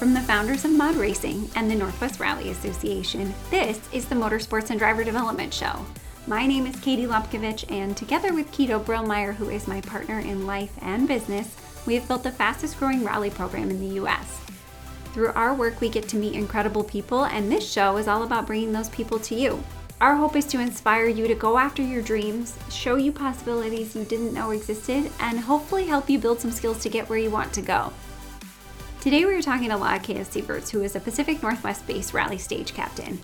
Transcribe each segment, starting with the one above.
From the founders of Mod Racing and the Northwest Rally Association, this is the Motorsports and Driver Development Show. My name is Katie Lopkovich, and together with Keto Brillmeyer, who is my partner in life and business, we have built the fastest growing rally program in the US. Through our work, we get to meet incredible people, and this show is all about bringing those people to you. Our hope is to inspire you to go after your dreams, show you possibilities you didn't know existed, and hopefully help you build some skills to get where you want to go. Today we are talking to La Kaya Sieverts, who is a Pacific Northwest based rally stage captain.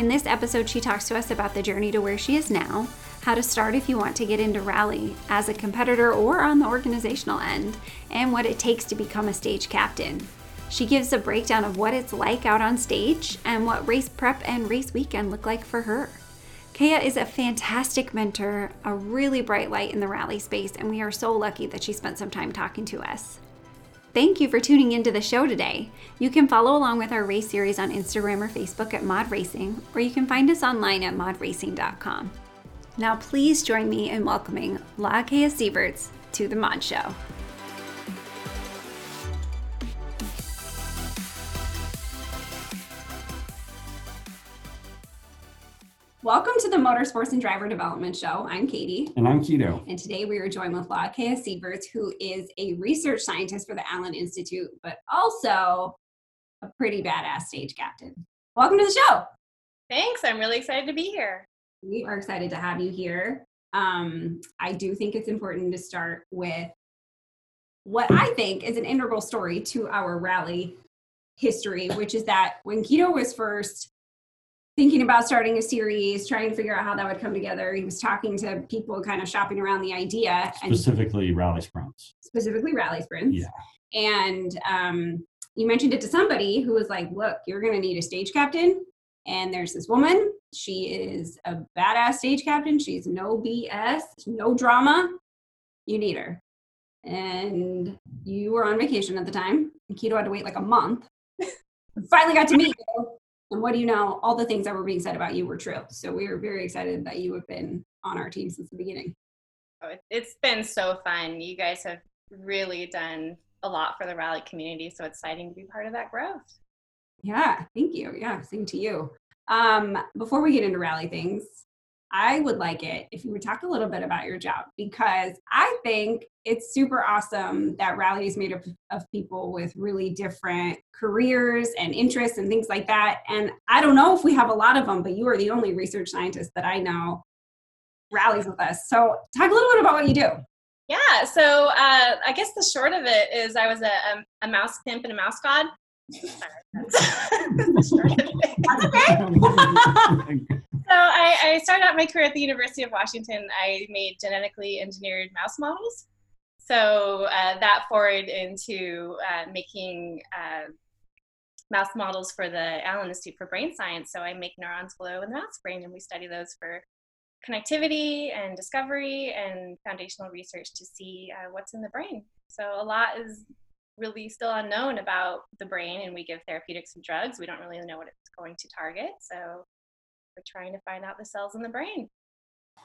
In this episode, she talks to us about the journey to where she is now, how to start if you want to get into rally as a competitor or on the organizational end, and what it takes to become a stage captain. She gives a breakdown of what it's like out on stage and what race prep and race weekend look like for her. Kaya is a fantastic mentor, a really bright light in the rally space, and we are so lucky that she spent some time talking to us. Thank you for tuning into the show today. You can follow along with our race series on Instagram or Facebook at Mod Racing, or you can find us online at modracing.com. Now, please join me in welcoming La Kaya Sieverts to the Mod Show. Welcome to the Motorsports and Driver Development Show. I'm Katie. And I'm Keto. And today we are joined with La Kaya Sieverts, who is a research scientist for the Allen Institute, but also a pretty badass stage captain. Welcome to the show. Thanks. I'm really excited to be here. We are excited to have you here. Um, I do think it's important to start with what I think is an integral story to our rally history, which is that when Keto was first thinking about starting a series, trying to figure out how that would come together. He was talking to people, kind of shopping around the idea, specifically rally sprints. Specifically rally sprints. Yeah. And um, you mentioned it to somebody who was like, "Look, you're going to need a stage captain." And there's this woman. She is a badass stage captain. She's no BS, no drama. You need her. And you were on vacation at the time. And Keto had to wait like a month. Finally got to meet you and what do you know? All the things that were being said about you were true. So we are very excited that you have been on our team since the beginning. Oh, it's been so fun. You guys have really done a lot for the rally community. So exciting to be part of that growth. Yeah, thank you. Yeah, same to you. Um, before we get into rally things, I would like it if you would talk a little bit about your job because I think it's super awesome that Rally is made up of people with really different careers and interests and things like that. And I don't know if we have a lot of them, but you are the only research scientist that I know rallies with us. So talk a little bit about what you do. Yeah, so uh, I guess the short of it is I was a, a, a mouse pimp and a mouse god. That's okay. So I, I, started out my career at the University of Washington. I made genetically engineered mouse models. So uh, that forward into uh, making uh, mouse models for the Allen Institute for Brain Science. So I make neurons glow in the mouse brain, and we study those for connectivity and discovery and foundational research to see uh, what's in the brain. So a lot is really still unknown about the brain, and we give therapeutics and drugs. We don't really know what it's going to target. So we're trying to find out the cells in the brain.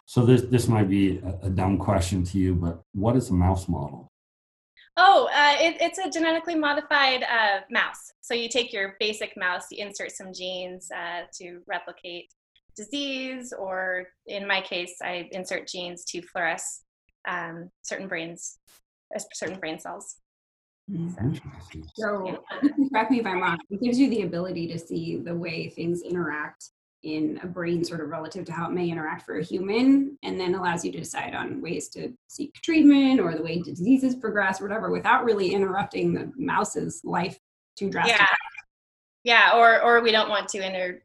So this this might be a, a dumb question to you, but what is a mouse model? Oh, uh, it, it's a genetically modified uh, mouse. So you take your basic mouse, you insert some genes uh, to replicate disease, or in my case, I insert genes to fluoresce um, certain brains, uh, certain brain cells. Mm-hmm. So, yeah. correct me if I'm wrong. It gives you the ability to see the way things interact in a brain sort of relative to how it may interact for a human and then allows you to decide on ways to seek treatment or the way diseases progress or whatever without really interrupting the mouse's life too drastically. Yeah. Yeah or or we don't want to inter-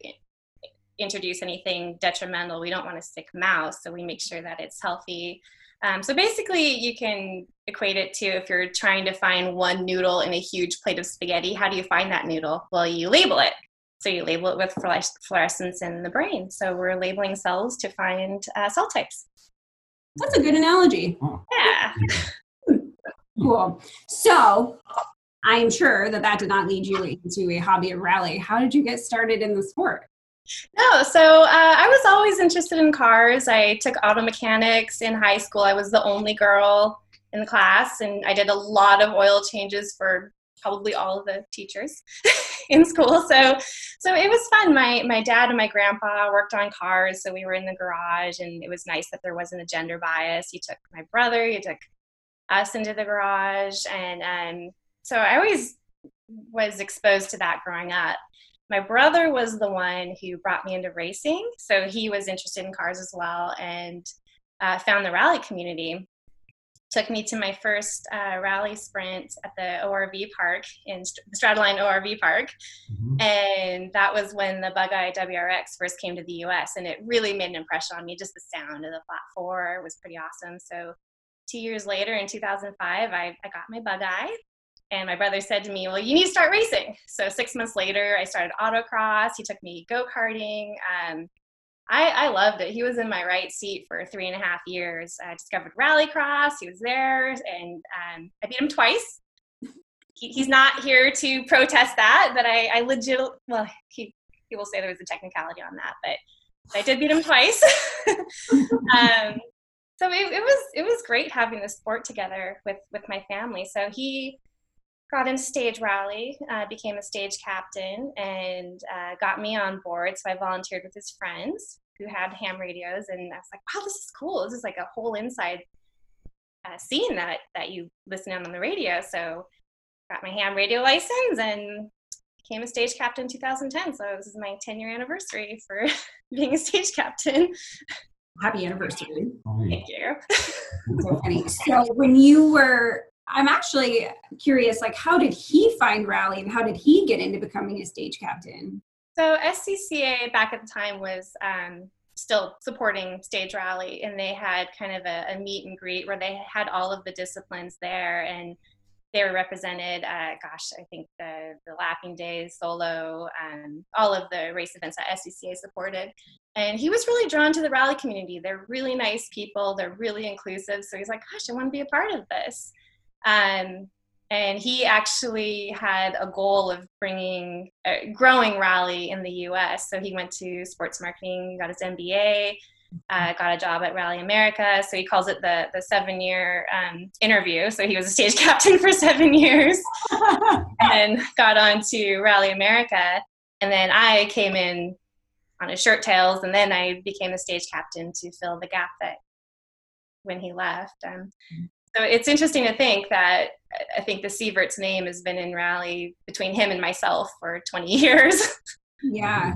introduce anything detrimental. We don't want a sick mouse so we make sure that it's healthy. Um, so basically you can equate it to if you're trying to find one noodle in a huge plate of spaghetti how do you find that noodle? Well you label it so you label it with fluorescence in the brain. So we're labeling cells to find uh, cell types. That's a good analogy. Yeah. cool. So I'm sure that that did not lead you into a hobby of rally. How did you get started in the sport? No, so uh, I was always interested in cars. I took auto mechanics in high school. I was the only girl in the class, and I did a lot of oil changes for probably all of the teachers in school. So, so it was fun. My my dad and my grandpa worked on cars, so we were in the garage, and it was nice that there wasn't a gender bias. He took my brother, he took us into the garage, and um, so I always was exposed to that growing up. My brother was the one who brought me into racing, so he was interested in cars as well, and uh, found the rally community took me to my first uh, rally sprint at the ORV park in St- ORV park. Mm-hmm. And that was when the Bug Eye WRX first came to the US. And it really made an impression on me. Just the sound of the flat four was pretty awesome. So, two years later in 2005, I, I got my Bug Eye. And my brother said to me, Well, you need to start racing. So, six months later, I started autocross. He took me go karting. Um, I, I loved it. He was in my right seat for three and a half years. I discovered Rallycross. He was there, and um, I beat him twice. He, he's not here to protest that, but I, I legit well, he he will say there was a technicality on that, but I did beat him twice. um, so it, it was it was great having the sport together with with my family. So he got into stage rally, uh, became a stage captain, and uh, got me on board. So I volunteered with his friends who had ham radios, and I was like, "Wow, this is cool! This is like a whole inside uh, scene that that you listen in on the radio." So got my ham radio license and became a stage captain in 2010. So this is my 10 year anniversary for being a stage captain. Happy anniversary! Thank you. so funny. So when you were I'm actually curious, like, how did he find Rally and how did he get into becoming a stage captain? So SCCA back at the time was um, still supporting Stage Rally, and they had kind of a, a, meet and greet where they had all of the disciplines there, and they were represented. Uh, gosh, I think the the lapping days, solo, um, all of the race events that SCCA supported. And he was really drawn to the rally community. They're really nice people. They're really inclusive. So he's like, "Gosh, I want to be a part of this." Um, and he actually had a goal of bringing, uh, growing rally in the US. So he went to sports marketing, got his MBA, uh, got a job at Rally America. So he calls it the, the seven year um, interview. So he was a stage captain for seven years and got on to Rally America. And then I came in on his shirt tails, and then I became the stage captain to fill the gap that when he left. Um, so it's interesting to think that I think the Sieverts name has been in rally between him and myself for 20 years. Yeah.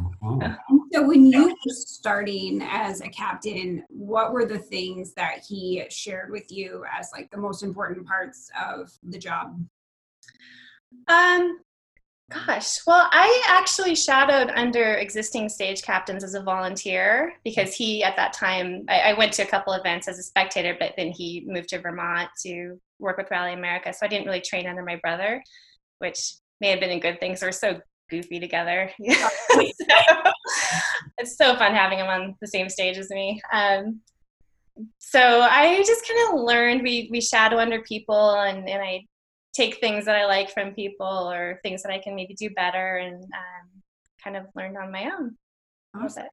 So when you were starting as a captain, what were the things that he shared with you as like the most important parts of the job? Um, Gosh, well, I actually shadowed under existing stage captains as a volunteer because he, at that time, I, I, went to a couple events as a spectator, but then he moved to Vermont to work with Rally America. So I didn't really train under my brother, which may have been a good thing because we're so goofy together. so, it's so fun having him on the same stage as me. Um, so I just kind of learned we we shadow under people and, and I take things that I like from people or things that I can maybe do better and um, kind of learned on my own. Awesome.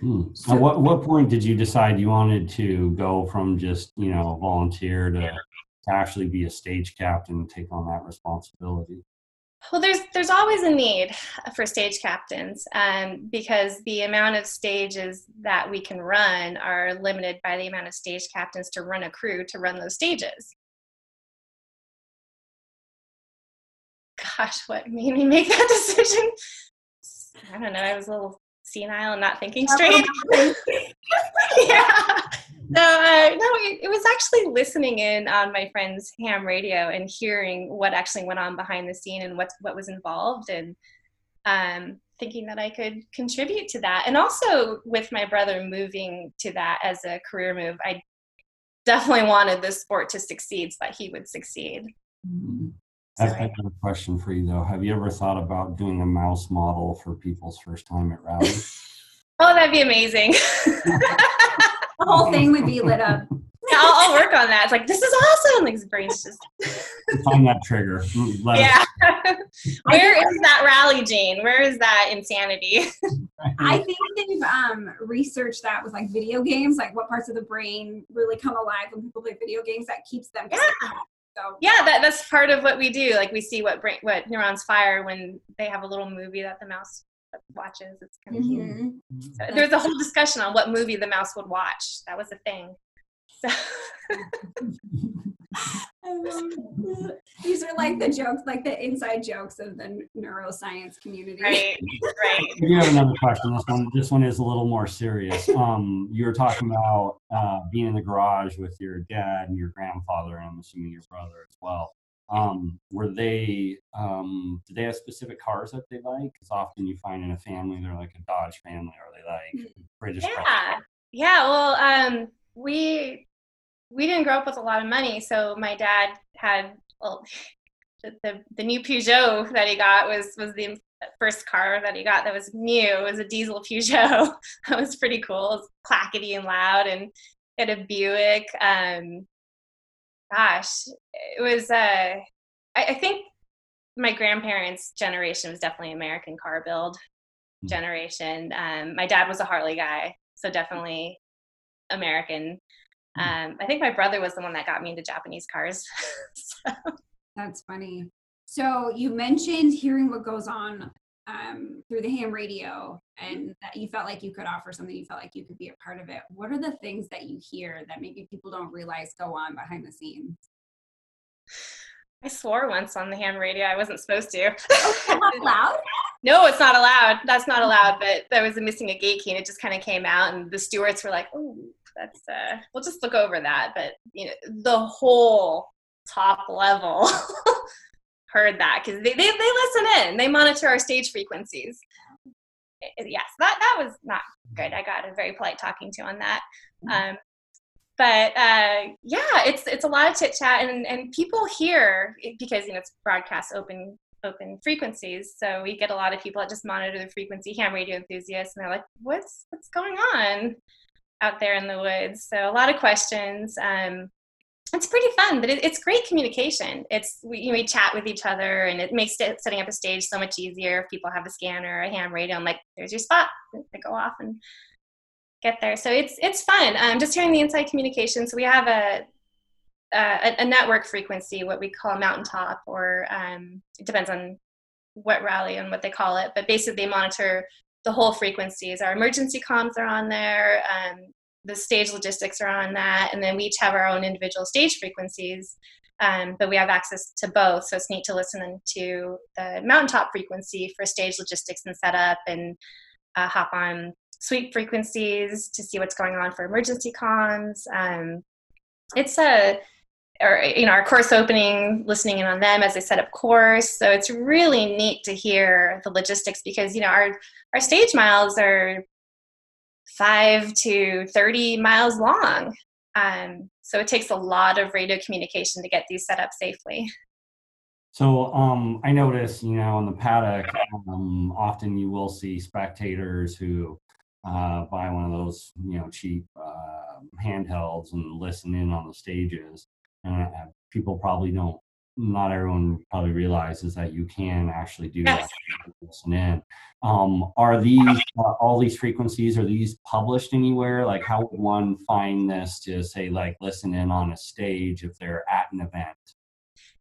Hmm. At what what point did you decide you wanted to go from just you know volunteer to, to actually be a stage captain and take on that responsibility? Well, there's there's always a need for stage captains um, because the amount of stages that we can run are limited by the amount of stage captains to run a crew to run those stages. Gosh, what made me make that decision? I don't know. I was a little senile and not thinking straight. yeah. No, uh, no, it, it, was actually listening in on my friend's ham radio and hearing what actually went on behind the scene and what what was involved, and um, thinking that I could contribute to that. And also with my brother moving to that as a career move, I definitely wanted this sport to succeed so that he would succeed. Mm-hmm. I've got a question for you though. Have you ever thought about doing a mouse model for people's first time at rally? oh, that'd be amazing. the whole thing would be lit up. Yeah, I'll, I'll, work on that. It's like this is awesome. Like his brain's just find that trigger. Let yeah. Where is that rally, Jane? Where is that insanity? I think they've um, researched that with like video games, like what parts of the brain really come alive when people play video games that keeps them. Yeah. So Yeah, that, that's part of what we do. Like we see what brain, what neurons fire when they have a little movie that the mouse watches. It's kind of cute. Mhm. So There's a whole discussion on what movie the mouse would watch. That was a thing. So I love it. These are like the jokes, like the inside jokes of the neuroscience community. right, right. I do have another question. This one, this one is a little more serious. Um, you were talking about uh, being in the garage with your dad and your grandfather, and I'm assuming your brother as well. Um, were they? Um, did they have specific cars that they like? Because often you find in a family they're like a Dodge family, or they like British. cars. Yeah, yeah. Well, um, we we didn't grow up with a lot of money, so my dad had well, the, the the new Peugeot that he got was was the first car that he got that was new. It was a diesel Peugeot. that was pretty cool. It was clackety and loud, and it had a Buick. Um, gosh, it was. Uh, I, I think my grandparents' generation was definitely American car build Hmm. generation. Um, my dad was a Harley guy, so definitely American. Um, I think my brother was the one that got me into Japanese cars. so, That's funny. So you mentioned hearing what goes on um, through the ham radio, and that you felt like you could offer something. You felt like you could be a part of it. What are the things that you hear that maybe people don't realize go on behind the scenes? I swore once on the ham radio. I wasn't supposed to. Not loud. no, it's not allowed. That's not allowed. But there was a missing a gate key, and it just kind of came out, and the stewards were like, "Oh, that's uh, we'll just look over that." But you know, the whole top level heard that because they, they they listen in. They monitor our stage frequencies. Eh, Yes, that that was not good. I got a very polite talking to on that. Um, but uh, yeah, it's it's a lot of chit chat, and and people hear because you know it's broadcast open open frequencies, so we get a lot of people that just monitor the frequency, ham radio enthusiasts, and they're like, "What's what's going on out there in the woods?" So a lot of questions. Um, it's pretty fun, but it, it's great communication. It's we, you know, we chat with each other, and it makes it, setting up a stage so much easier if people have a scanner, a ham radio. I'm like, "There's your spot." They go off and get there. So it's it's fun. Um, just hearing the inside communication. So we have a a, a network frequency, what we call mountaintop, or um, it depends on what rally and what they call it. But basically, they monitor the whole frequencies. Our emergency comms are on there. Um, the stage logistics are on that, and then we each have our own individual stage frequencies. Um, but we have access to both, so it's neat to listen to the mountaintop frequency for stage logistics and setup, and uh, hop on sweep frequencies to see what's going on for emergency comms. Um, it's a or you know our course opening listening in on them as they set up course. So it's really neat to hear the logistics because you know our our stage miles are five to 30 miles long. Um, so it takes a lot of radio communication to get these set up safely. So um, I notice, you know, in the paddock, um, often you will see spectators who uh, buy one of those, you know, cheap uh, handhelds and listen in on the stages. And uh, people probably don't, not everyone probably realizes that you can actually do Yes. that. Listen in. Um, are these uh, all these frequencies? Are these published anywhere? Like, how would one find this to say, like, listen in on a stage if they're at an event?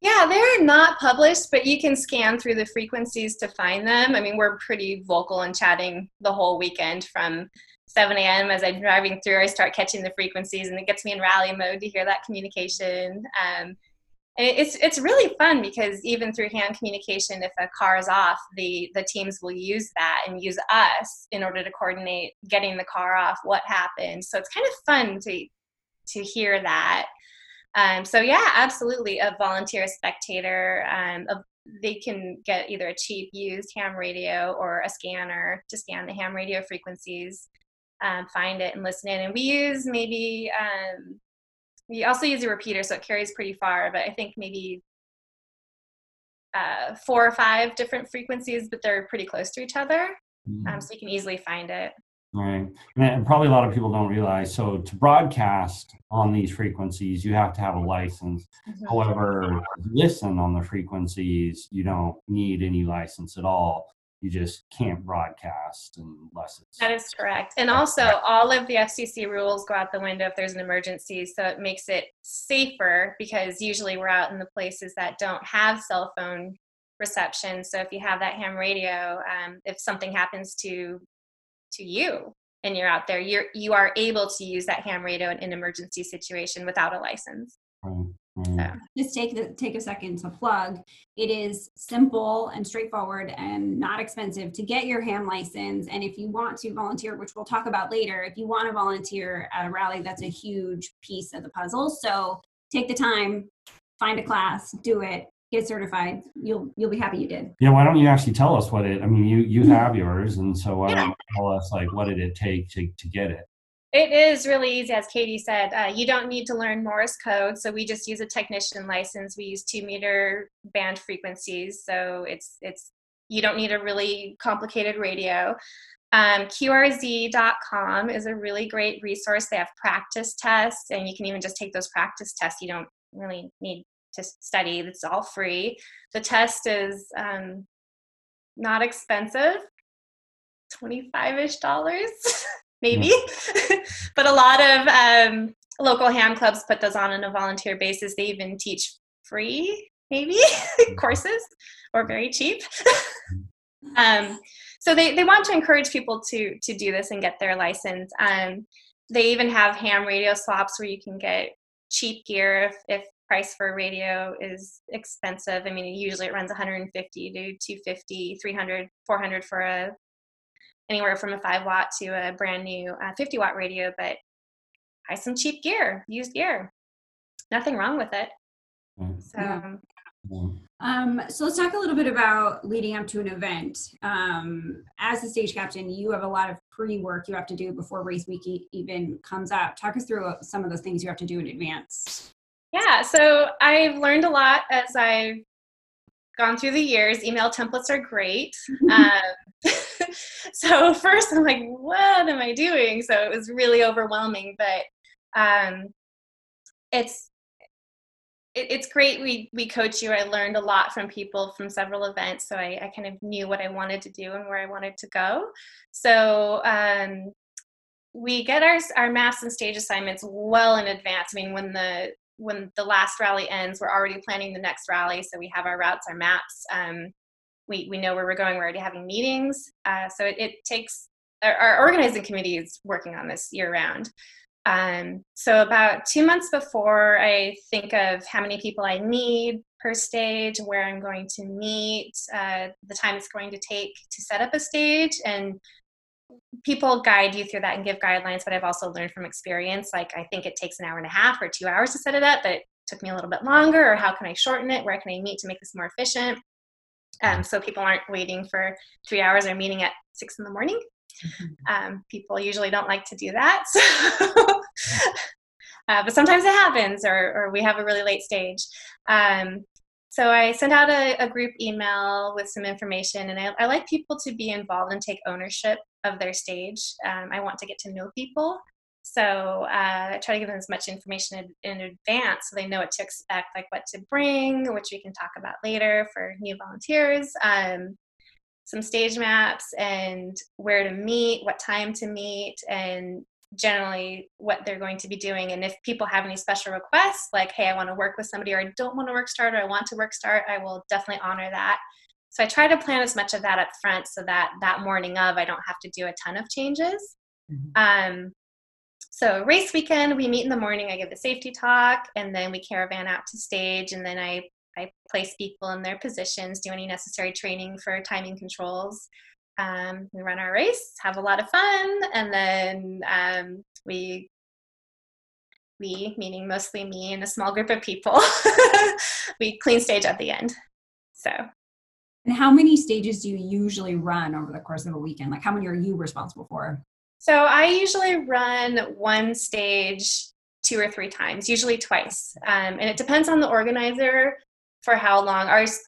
Yeah, they're not published, but you can scan through the frequencies to find them. I mean, we're pretty vocal and chatting the whole weekend from 7 a.m. as I'm driving through. I start catching the frequencies, and it gets me in rally mode to hear that communication. Um, it's it's really fun because even through hand communication, if a car is off, the the teams will use that and use us in order to coordinate getting the car off, what happened. So it's kind of fun to to hear that. Um, so yeah, absolutely, a volunteer spectator. Um, a, they can get either a cheap used ham radio or a scanner to scan the ham radio frequencies, um, find it and listen in. And we use maybe um, we also use a repeater, so it carries pretty far. But I think maybe uh, four or five different frequencies, but they're pretty close to each other, um, so you can easily find it. Right. And probably a lot of people don't realize. So to broadcast on these frequencies, you have to have a license. Mhm. However, listen on the frequencies, you don't need any license at all. You just can't broadcast unless it's That is correct. And also, all of the FCC rules go out the window if there's an emergency. So it makes it safer because usually we're out in the places that don't have cell phone reception. So if you have that ham radio, um, if something happens to to you and you're out there, you're you are able to use that ham radio in an emergency situation without a license. Right, right. So. Mm. just take the take a second to plug it is simple and straightforward and not expensive to get your ham license and if you want to volunteer which we'll talk about later if you want to volunteer at a rally that's a huge piece of the puzzle so take the time find a class do it get certified you'll you'll be happy you did Yeah, why don't you actually tell us what it? I mean, you you have yours, and so why don't you tell us like what did it take to to get it? It is really easy, as Katie said. Uh, you don't need to learn Morse code, so we just use a technician license. We use two meter band frequencies, so it's it's you don't need a really complicated radio. Um, QRZ.com is a really great resource. They have practice tests, and you can even just take those practice tests. You don't really need to study. It's all free. The test is um, not expensive, twenty five ish dollars. maybe. but a lot of um, local ham clubs put those on on a volunteer basis. They even teach free, maybe, courses or very cheap. um, so they, they want to encourage people to to do this and get their license. Um, they even have ham radio swaps where you can get cheap gear if, if price for a radio is expensive. I mean, usually it runs 150 to 250, 300, 400 for a anywhere from a five watt to a brand new uh, 50 watt radio, but buy some cheap gear, used gear. Nothing wrong with it. So, Yeah. Yeah. Um, so let's talk a little bit about leading up to an event. Um, as the stage captain, you have a lot of pre-work you have to do before race week e- even comes up. Talk us through some of those things you have to do in advance. yeah, so I've learned a lot as I've gone through the years. Email templates are great. um, so first I'm like, what am I doing? So it was really overwhelming, but um, it's it, it's great we we coach you. I learned a lot from people from several events so I, I kind of knew what i wanted to do and where i wanted to go. So um, we get our our maps and stage assignments well in advance. I mean when the when the last rally ends we're already planning the next rally so we have our routes our maps um, we, we know where we're going we're already having meetings uh, so it, it takes our, our organizing committee is working on this year round um, so about two months before I think of how many people I need per stage, where I'm going to meet, uh, the time it's going to take to set up a stage, and people guide you through that and give guidelines. But I've also learned from experience, like I think it takes an hour and a half or two hours to set it up, but it took me a little bit longer. Or how can I shorten it? Where can I meet to make this more efficient? Um, so people aren't waiting for three hours or meeting at six in the morning. Um, people usually don't like to do that. So uh, but sometimes it happens, or, or we have a really late stage. Um, so I send out a, a, group email with some information, and I, I, like people to be involved and take ownership of their stage. Um, I want to get to know people. So uh, I try to give them as much information in, in, advance so they know what to expect, like what to bring, which we can talk about later for new volunteers. Um, some stage maps and where to meet, what time to meet, and generally what they're going to be doing. And if people have any special requests, like, hey, I want to work with somebody, or I don't want to work start, or I want to work start, I will definitely honor that. So I try to plan as much of that up front so that that morning of, I don't have to do a ton of changes. Mm-hmm. Um, so race weekend, we meet in the morning. I give the safety talk, and then we caravan out to stage, and then I I place people in their positions, do any necessary training for timing controls. Um, we run our race, have a lot of fun, and then um, we we meaning mostly me and a small group of people we clean stage at the end so and how many stages do you usually run over the course of a weekend like how many are you responsible for so i usually run one stage two or three times usually twice. Um, and it depends on the organizer for how long. Ours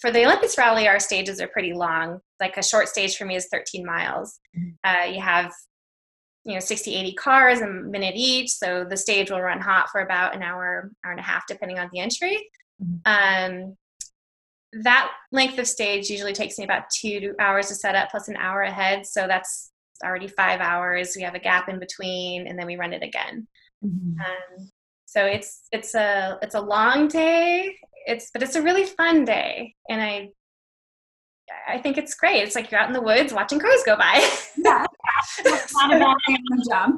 for the Olympus rally our stages are pretty long. Like a short stage for me is 13 miles. Uh, you have you know 60 80 cars a minute each so the stage will run hot for about an hour hour and a half depending on the entry. Um, that length of stage usually takes me about two hours to set up plus an hour ahead. So that's already five hours. We have a gap in between, and then we run it again. Mm-hmm. Um, so it's it's a it's a long day. It's but it's a really fun day, and I I think it's great. It's like you're out in the woods watching cars go by. yeah, not a job.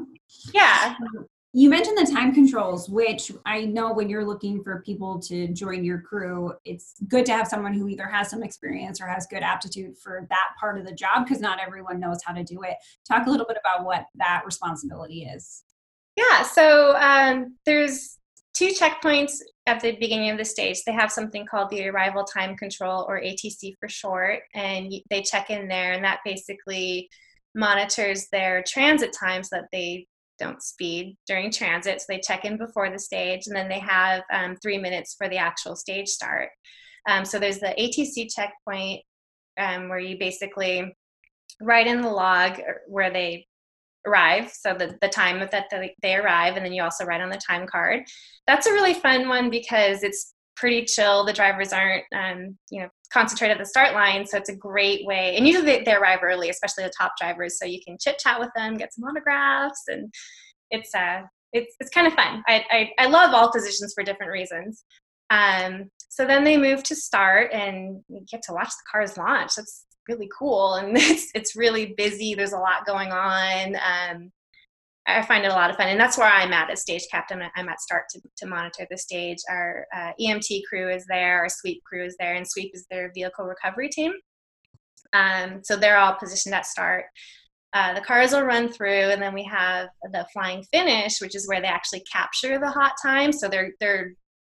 Yeah, you mentioned the time controls, which I know when you're looking for people to join your crew, it's good to have someone who either has some experience or has good aptitude for that part of the job because not everyone knows how to do it. Talk a little bit about what that responsibility is. Yeah, so um, there's two checkpoints at the beginning of the stage. They have something called the arrival time control or ATC for short, and they check in there, and that basically monitors their transit times so that they don't speed during transit. So they check in before the stage, and then they have um, three minutes for the actual stage start. Um, so there's the ATC checkpoint um, where you basically write in the log uh, where they arrive, so the, the time that they arrive, and then you also write on the time card. That's a really fun one because it's pretty chill. The drivers aren't, um, you know, concentrated at the start line, so it's a great way. And usually they, they arrive early, especially the top drivers, so you can chit chat with them, get some autographs, and it's uh, it's it's kind of fun. I, I I love all positions for different reasons. Um, so then they move to start, and you get to watch the cars launch. That's really cool, and it's it's really busy. There's a lot going on. Um, I find it a lot of fun, and that's where I'm at as stage captain. I'm at start to, to monitor the stage. Our uh, EMT crew is there, our sweep crew is there, and sweep is their vehicle recovery team. Um, so they're all positioned at start. Uh, the cars will run through, and then we have the flying finish, which is where they actually capture the hot time. So they're they're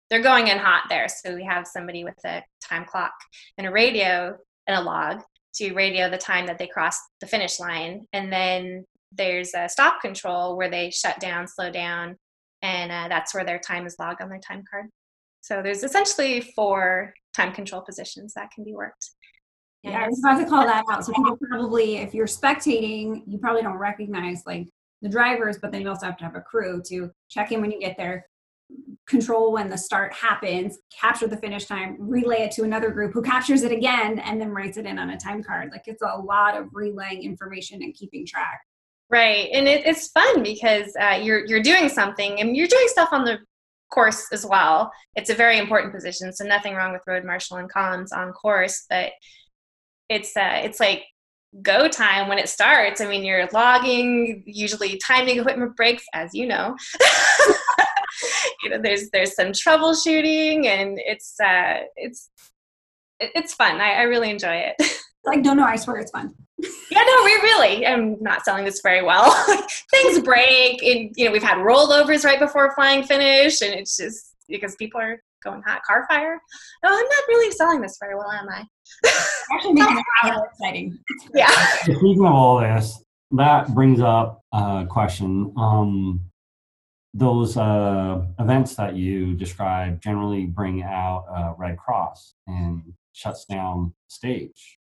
they're going in hot there. So we have somebody with a time clock and a radio and a log to radio the time that they cross the finish line, and then there's a stop control where they shut down, slow down, and uh, that's where their time is logged on their time card. So there's essentially four time control positions that can be worked. Yeah, I was about to call that out. So people probably, if you're spectating, you probably don't recognize like the drivers, but then you also have to have a crew to check in when you get there, control when the start happens, capture the finish time, relay it to another group who captures it again, and then writes it in on a time card. Like it's a lot of relaying information and keeping track. Right, and it, it's fun because uh, you're you're doing something, and you're doing stuff on the course as well. It's a very important position, so nothing wrong with road marshal and comms on course, but it's uh, it's like go time when it starts. I mean, you're logging, usually timing equipment breaks, as you know. you know, there's there's some troubleshooting, and it's uh, it's it's fun. I, I really enjoy it. like, no, no, I swear it's fun yeah, no, we really. I'm not selling this very well. Things break, and you know we've had rollovers right before flying finish, and it's just because people are going hot. Car fire. No, I'm not really selling this very well, am I? Actually, making it exciting. Yeah. Speaking of all this, that brings up a question. Um, those uh, events that you describe generally bring out uh, Red Cross and shuts down stage.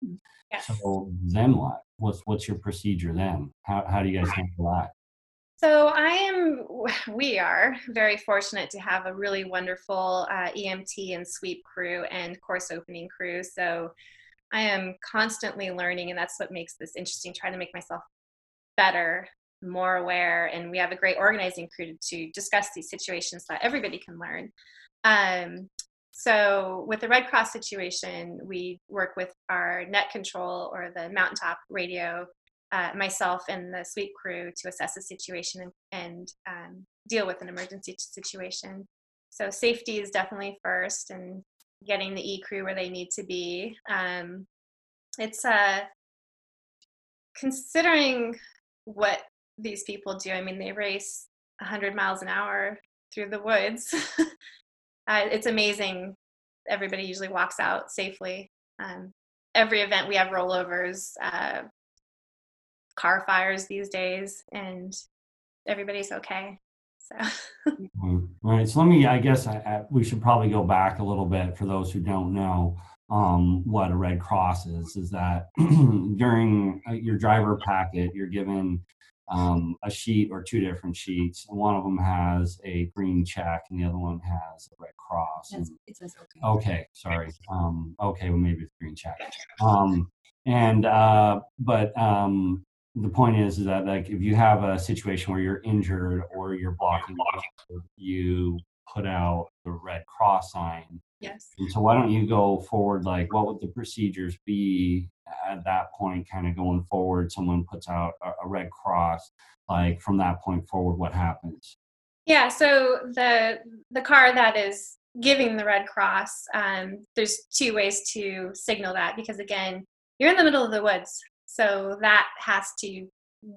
Yes. So then what? What's what's your procedure then? How how do you guys handle that? So I am. We are very fortunate to have a really wonderful uh, EMT and sweep crew and course opening crew. So I am constantly learning, and that's what makes this interesting. Trying to make myself better, more aware, and we have a great organizing crew to discuss these situations so that everybody can learn. Um, so with the Red Cross situation, we work with our net control or the mountaintop radio, uh, myself and the sweep crew to assess the situation and, and um, deal with an emergency situation. So safety is definitely first and getting the E crew where they need to be. Um, it's uh, considering what these people do. I mean, they race 100 miles an hour through the woods. uh, it's amazing. Everybody usually walks out safely. Um, every event we have rollovers, uh, car fires these days, and everybody's okay. So. Mm-hmm. All right. So let me. I guess I, I, we should probably go back a little bit for those who don't know um, what a Red Cross is. Is that during uh, your driver packet, you're given um, a sheet or two different sheets. One of them has a green check, and the other one has a red cross. And- it says okay. okay, sorry. Um, okay, well maybe it's green check. Um, and uh, but um, the point is is that like if you have a situation where you're injured or you're blocking, you put out the red cross sign. Yes. And so why don't you go forward? Like, what would the procedures be at that point? Kind of going forward, someone puts out a, a red cross. Like from that point forward, what happens? Yeah, so the the car that is giving the Red Cross, um, there's two ways to signal that because again, you're in the middle of the woods, so that has to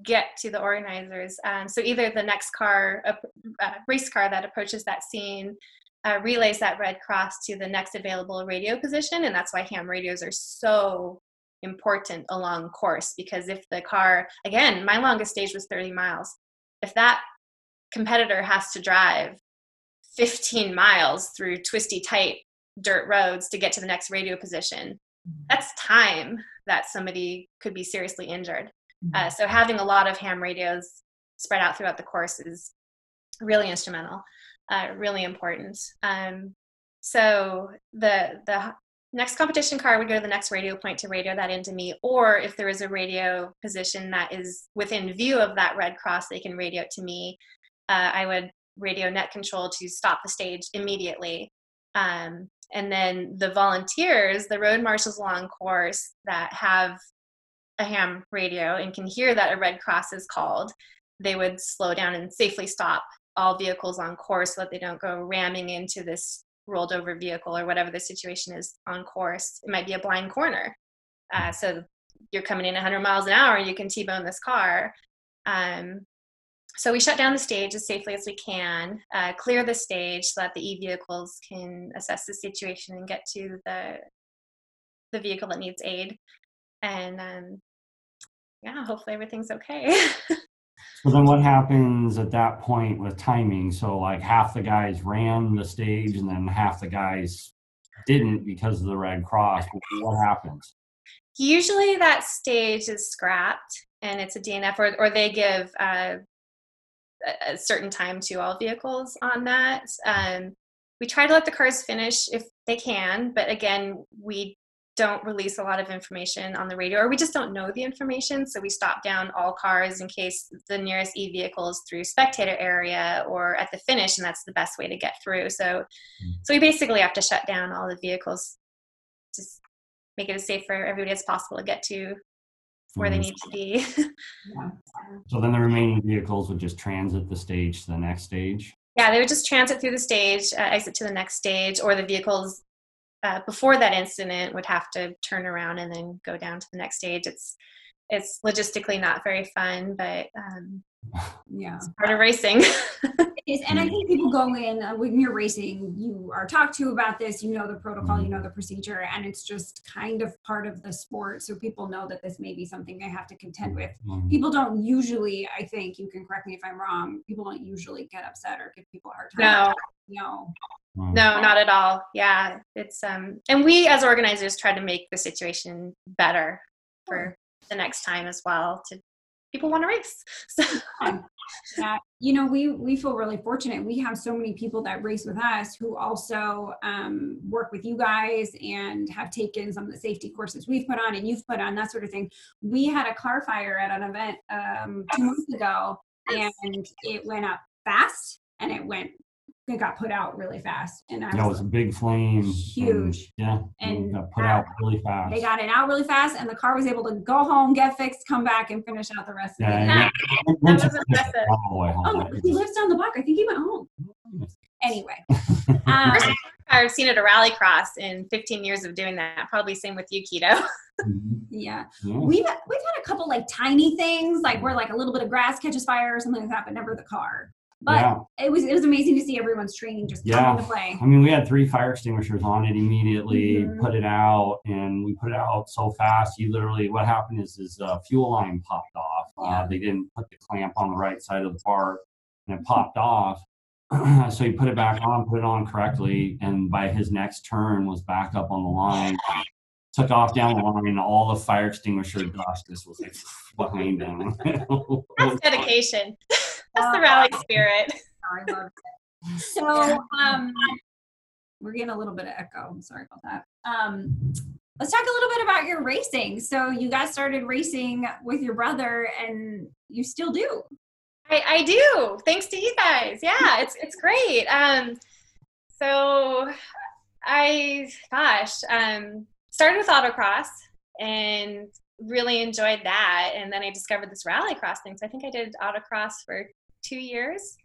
get to the organizers. Um, so either the next car, a, a race car that approaches that scene, uh, relays that Red Cross to the next available radio position, and that's why ham radios are so important along course because if the car, again, my longest stage was 30 miles. If that competitor has to drive 15 miles through twisty, tight dirt roads to get to the next radio position. That's time that somebody could be seriously injured. Uh, so having a lot of ham radios spread out throughout the course is really instrumental, uh, really important. Um, so the the next competition car would go to the next radio point to radio that into me, or if there is a radio position that is within view of that red cross, they can radio it to me. Uh, I would radio net control to stop the stage immediately. Um, and then the volunteers, the road marshals along course that have a ham radio and can hear that a red cross is called, they would slow down and safely stop all vehicles on course so that they don't go ramming into this rolled over vehicle or whatever the situation is on course. It might be a blind corner. Uh, so you're coming in 100 miles an hour, and you can T-bone this car. Um, so we shut down the stage as safely as we can, uh, clear the stage so that the e-vehicles can assess the situation and get to the the vehicle that needs aid. And um, yeah, hopefully everything's okay. So then what happens at that point with timing? So like half the guys ran the stage and then half the guys didn't because of the Red Cross. What happens? Usually that stage is scrapped and it's a DNF or, or they give uh, a, a certain time to all vehicles on that. Um, we try to let the cars finish if they can, but again, we don't release a lot of information on the radio or we just don't know the information so we stop down all cars in case the nearest e-vehicle is through spectator area or at the finish and that's the best way to get through so so we basically have to shut down all the vehicles just make it as safe for everybody as possible to get to where they Mhm. need to be Yeah. So then the remaining vehicles would just transit the stage to the next stage. yeah they would just transit through the stage uh, exit to the next stage or the vehicles uh, before that incident would have to turn around and then go down to the next stage it's it's logistically not very fun but um, Yeah. it's part of racing is, and I think people go in uh, when you're racing, you are talked to about this, you know the protocol, you know the procedure, and it's just kind of part of the sport. So people know that this may be something they have to contend with. Mhm. People don't usually, I think, you can correct me if I'm wrong, people don't usually get upset or give people a hard time. no No. No not at all yeah it's um and we as organizers try to make the situation better for the next time as well to people want to race so Yeah, you know, we we feel really fortunate. We have so many people that race with us who also um, work with you guys and have taken some of the safety courses we've put on and you've put on that sort of thing. We had a car fire at an event um, two months ago, and it went up fast, and it went it got put out really fast, and I Yeah, it was a big flame. and- Huge. yeah. And And got put out really fast. they got it out really fast, and the car was able to go home, get fixed, come back, and finish out the rest of the Yeah, day. yeah. That was impressive. all the way home. Oh, he lives down the block. I think he went home. Anyway, um, i've seen it at a rallycross in 15 years of doing that probably same with you keto Mhm. yeah. Yeah. We've we've had a couple like tiny things, like where like a little bit of grass catches fire or something like that, but never the car. But Yeah. it was it was amazing to see everyone's training just come Yeah. into play. I mean, we had three fire extinguishers on it immediately, Mhm. put it out, and we put it out so fast. You literally, what happened is, is uh, fuel line popped off. Yeah. Uh, they didn't put the clamp on the right side of the part, and it popped off. so he put it back on, put it on correctly, and by his next turn was back up on the line. took off down the line, and all the fire extinguisher dust just was like behind him. That's dedication. That's the rally spirit. I love it. So, um, we're getting a little bit of echo. I'm sorry about that. Um, let's talk a little bit about your racing. So, you guys started racing with your brother, and you still do. I, I do. Thanks to you guys. Yeah, it's it's great. Um, so I, gosh, um, started with autocross and really enjoyed that. And then I discovered this rallycross thing. So I think I did autocross for two years.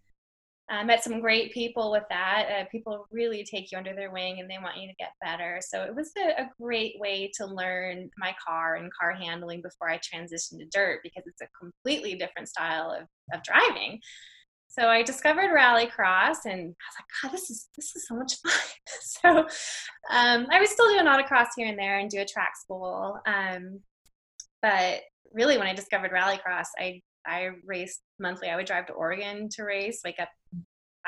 I met some great people with that. Uh, people really take you under their wing and they want you to get better. So it was a, a, great way to learn my car and car handling before I transitioned to dirt because it's a completely different style of, of driving. So I discovered rallycross and I was like, God, this is this is so much fun. so um, I was still doing autocross here and there and do a track school. Um, but really when I discovered rallycross, I I raced monthly. I would drive to Oregon to race, wake up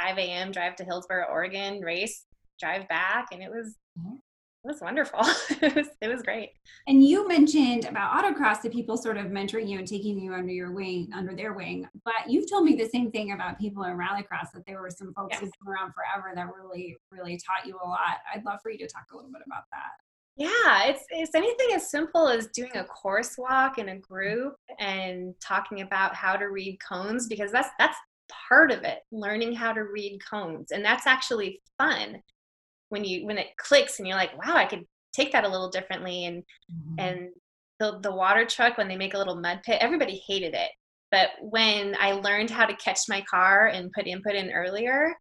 5 a.m., drive to Hillsboro, Oregon, race, drive back, and it was mm-hmm. it was wonderful. it was it was great. And you mentioned about autocross, the people sort of mentoring you and taking you under your wing, under their wing. But you've told me the same thing about people in rallycross that there were some folks yes. who've been around forever that really, really taught you a lot. I'd love for you to talk a little bit about that. Yeah, it's it's anything as simple as doing a course walk in a group and talking about how to read cones because that's that's part of it, learning how to read cones. And that's actually fun when you when it clicks and you're like, wow, I could take that a little differently and mm-hmm. and the the water truck when they make a little mud pit, everybody hated it. But when I learned how to catch my car and put input in earlier,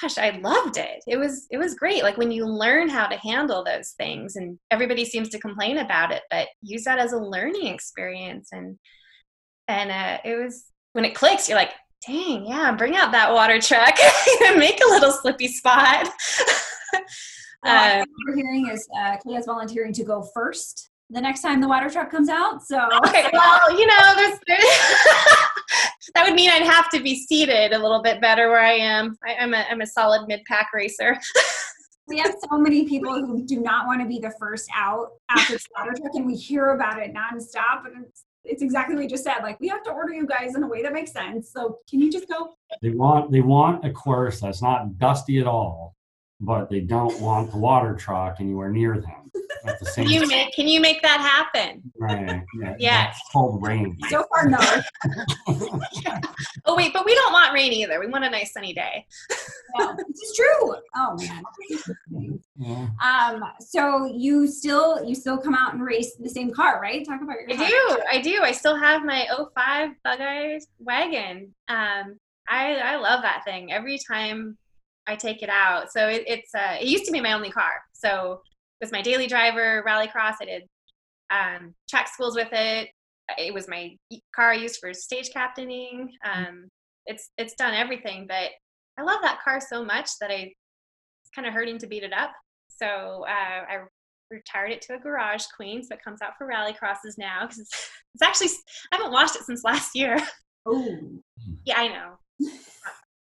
gosh, I loved it. It was it was great. Like when you learn how to handle those things, and everybody seems to complain about it, but use that as a learning experience. And and uh, it was when it clicks, you're like, dang, yeah, bring out that water truck and make a little slippy spot. um, what we're hearing is uh, volunteering to go first the next time the water truck comes out. So okay, well, you know, there's, there's that would mean I'd have to be seated a little bit better where I am. I, am a I'm a solid mid pack racer. we have so many people who do not want to be the first out after the water truck, and we hear about it nonstop. And it's it's exactly what you just said. Like we have to order you guys in a way that makes sense. So can you just go? They want they want a course that's not dusty at all, but they don't want the water truck anywhere near them at the same can you time. make can you make that happen? Right yeah yes. cold rain. So far no. Oh wait but we don't want rain either. We want a nice sunny day. Yeah this is true. Oh man. Yeah. um so you still you still come out and race the same car right? Talk about your i do i do. I still have my 05 bug eyes wagon. Um i i love that thing. Every time I take it out. So it, it's uh, it used to be my only car. So it was my daily driver, rallycross. I did um, track schools with it. It was my car I used for stage captaining. Um, it's it's done everything, but I love that car so much that I it's kind of hurting to beat it up. So uh, I retired it to a garage queen, so it comes out for rallycrosses now because it's, it's actually I haven't washed it since last year. Oh, yeah, I know.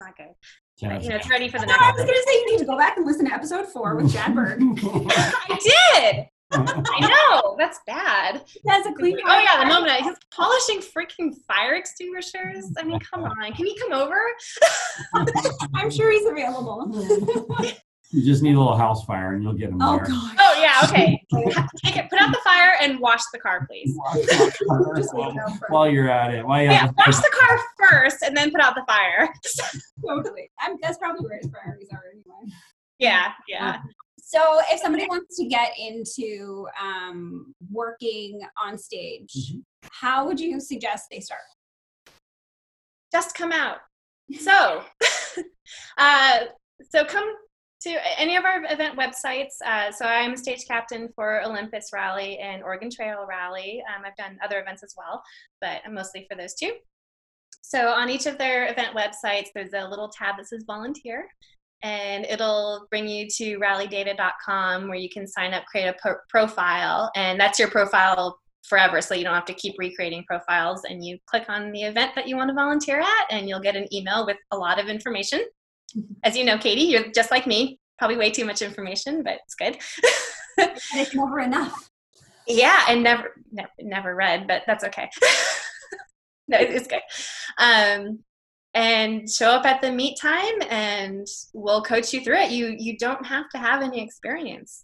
not good. But, you know, it's ready for the next. I was going to say you need to go back and listen to episode four with Chad Berg. I did. I know that's bad. That's a clean. Oh yeah, the moment I, he's polishing freaking fire extinguishers. I mean, come on, can he come over? I'm sure he's available. You just need a little house fire and you'll get them oh, there. God. Oh, yeah. Okay. Take it, put out the fire and wash the car, please. while, while, you're at it. While you yeah, wash the car first and then put out the fire. totally. I'm, that's probably where his priorities are anyway. Yeah. Yeah. So, if somebody wants to get into um, working on stage, mm-hmm. how would you suggest they start? Just come out. So, uh, so come to any of our event websites. Uh, so I'm stage captain for Olympus Rally and Oregon Trail Rally. Um, I've done other events as well, but I'm mostly for those two. So on each of their event websites, there's a little tab that says volunteer, and it'll bring you to rallydata.com where you can sign up, create a pro- profile, and that's your profile forever so you don't have to keep recreating profiles and you click on the event that you want to volunteer at and you'll get an email with a lot of information as you know, Katie, you're just like me, probably way too much information, but it's good. it's never enough. yeah, and never, never, never read, but that's okay. no, it's good. Um, and show up at the meet time, and we'll coach you through it. You you don't have to have any experience.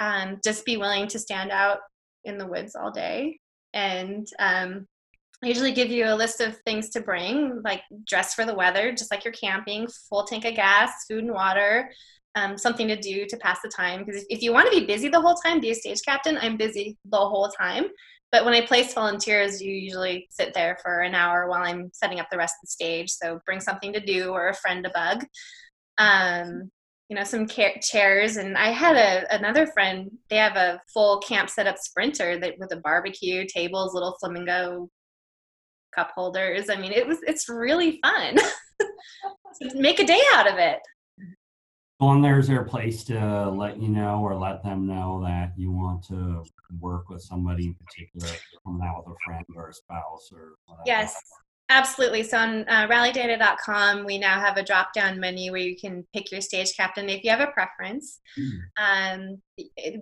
Um, just be willing to stand out in the woods all day, and um, I usually give you a list of things to bring, like dress for the weather, just like you're camping, full tank of gas, food and water, um, something to do to pass the time. Because if you want to be busy the whole time, be a stage captain. I'm busy the whole time. But when I place volunteers, you usually sit there for an hour while I'm setting up the rest of the stage. So bring something to do or a friend to bug. Um, you know, some chairs. And I had a, another friend, they have a full camp setup sprinter that with a barbecue, tables, little flamingo cup holders. I mean, it was it's really fun. make a day out of it. Well, and there's their place to let you know or let them know that you want to work with somebody in particular, coming out with a friend or a spouse or whatever. Yes, Absolutely. So on uh, rallydata.com, we now have a drop down menu where you can pick your stage captain if you have a preference. Mm. Um,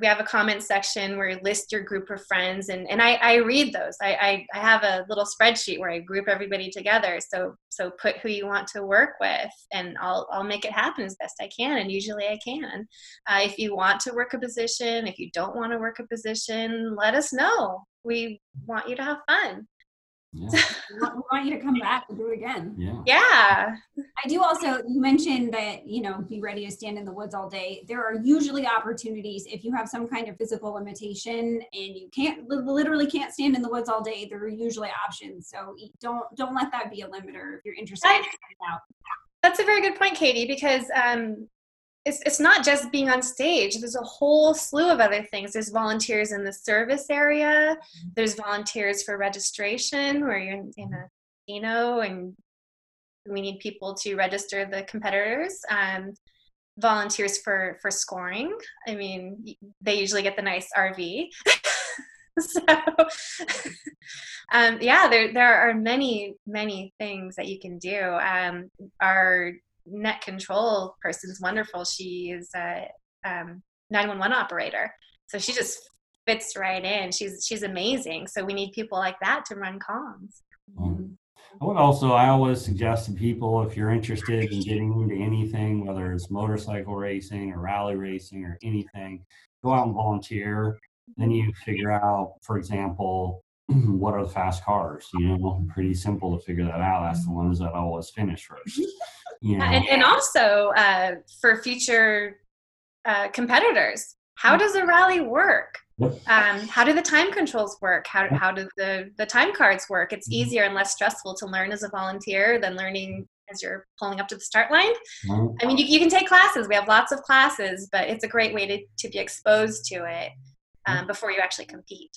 we have a comment section where you list your group of friends, and, and I, I read those. I, I, I, have a little spreadsheet where I group everybody together. So so put who you want to work with, and I'll, I'll make it happen as best I can, and usually I can. Uh, if you want to work a position, if you don't want to work a position, let us know. We want you to have fun. Yeah. we want you to come back and do it again. Yeah. Yeah. I do also, you mentioned that, you know, be ready to stand in the woods all day. There are usually opportunities if you have some kind of physical limitation and you can't literally can't stand in the woods all day, there are usually options. So don't don't let that be a limiter if you're interested in out. That's a very good point, Katie, because um, it's, it's not just being on stage. There's a whole slew of other things. There's volunteers in the service area. There's volunteers for registration where you're in, in a casino and we need people to register the competitors um, volunteers for for scoring. I mean they usually get the nice rv so um, yeah there there are many many things that you can do. Um, our net control person is wonderful. She is a um, 911 operator, so she just fits right in. She's she's amazing. So we need people like that to run comms. Mm-hmm. I would also, I always suggest to people if you're interested in getting into anything, whether it's motorcycle racing or rally racing or anything, go out and volunteer. Then you figure out, for example, what are the fast cars? You know, pretty simple to figure that out. That's the ones that always finish first. You know? and, and also uh, for future uh, competitors, how does a rally work? Um, how do the time controls work? How, how do the, the time cards work? It's mm-hmm. easier and less stressful to learn as a volunteer than learning as you're pulling up to the start line. I mean, you, you can take classes. We have lots of classes, but it's a great way to, to be exposed to it um, before you actually compete.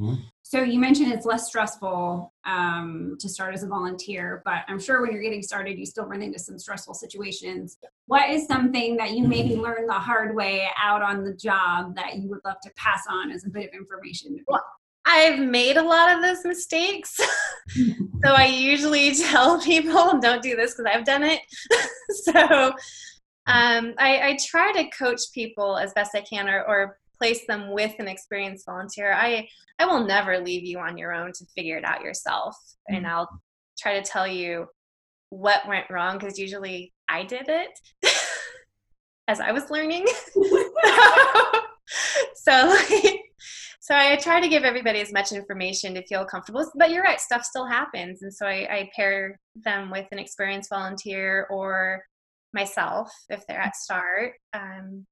Mm-hmm. So you mentioned it's less stressful um, to start as a volunteer, but I'm sure when you're getting started, you still run into some stressful situations. What is something that you maybe mm-hmm. learned the hard way out on the job that you would love to pass on as a bit of information? Well, I've made a lot of those mistakes. so I usually tell people, don't do this because I've done it. so um, I, I, try to coach people as best I can or, or place them with an experienced volunteer. I I will never leave you on your own to figure it out yourself, mm-hmm. and I'll try to tell you what went wrong because usually I did it as I was learning. so so I try to give everybody as much information to feel comfortable. But you're right, stuff still happens, and so I, I pair them with an experienced volunteer or myself if they're at start um,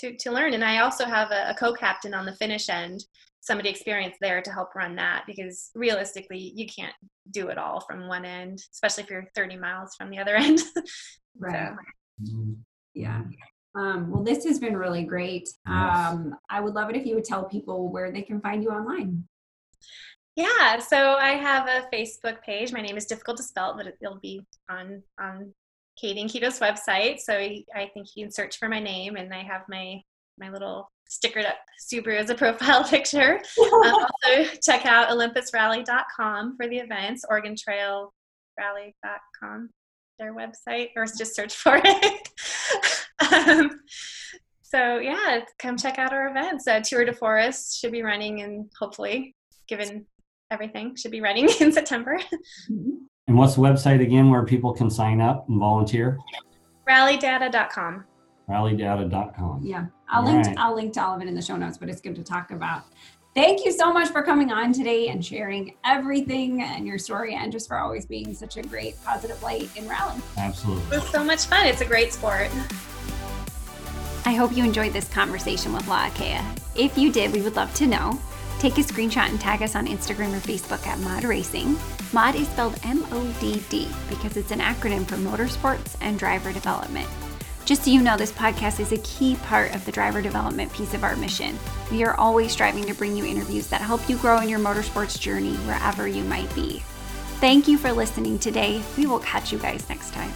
to, to learn. And I also have a, a co-captain on the finish end, somebody experienced there to help run that because realistically you can't do it all from one end, especially if you're 30 miles from the other end. right. So. Yeah. Um, well, this has been really great. Um, I would love it if you would tell people where they can find you online. Yeah, so I have a Facebook page. My name is difficult to spell, but it'll be on on Katie and Keto's website. So I think you can search for my name, and I have my my little stickered up Subaru as a profile picture. um, also, check out olympusrally.com for the events, OregonTrailRally.com, their website, or just search for it. um, So yeah, come check out our events. Uh, Tour de Forest should be running and hopefully, given everything, should be running in September. And what's the website again where people can sign up and volunteer? Rallydata.com. Rallydata.com. Yeah, I'll All link. right. I'll link to all of it in the show notes. But it's good to talk about. Thank you so much for coming on today and sharing everything and your story, and just for always being such a great positive light in rally. Absolutely. It was so much fun. It's a great sport. I hope you enjoyed this conversation with Laakea. If you did, we would love to know. Take a screenshot and tag us on Instagram or Facebook at MODD Racing. MODD is spelled M O D D because it's an acronym for Motorsports and Driver Development. Just so you know, this podcast is a key part of the driver development piece of our mission. We are always striving to bring you interviews that help you grow in your motorsports journey wherever you might be. Thank you for listening today. We will catch you guys next time.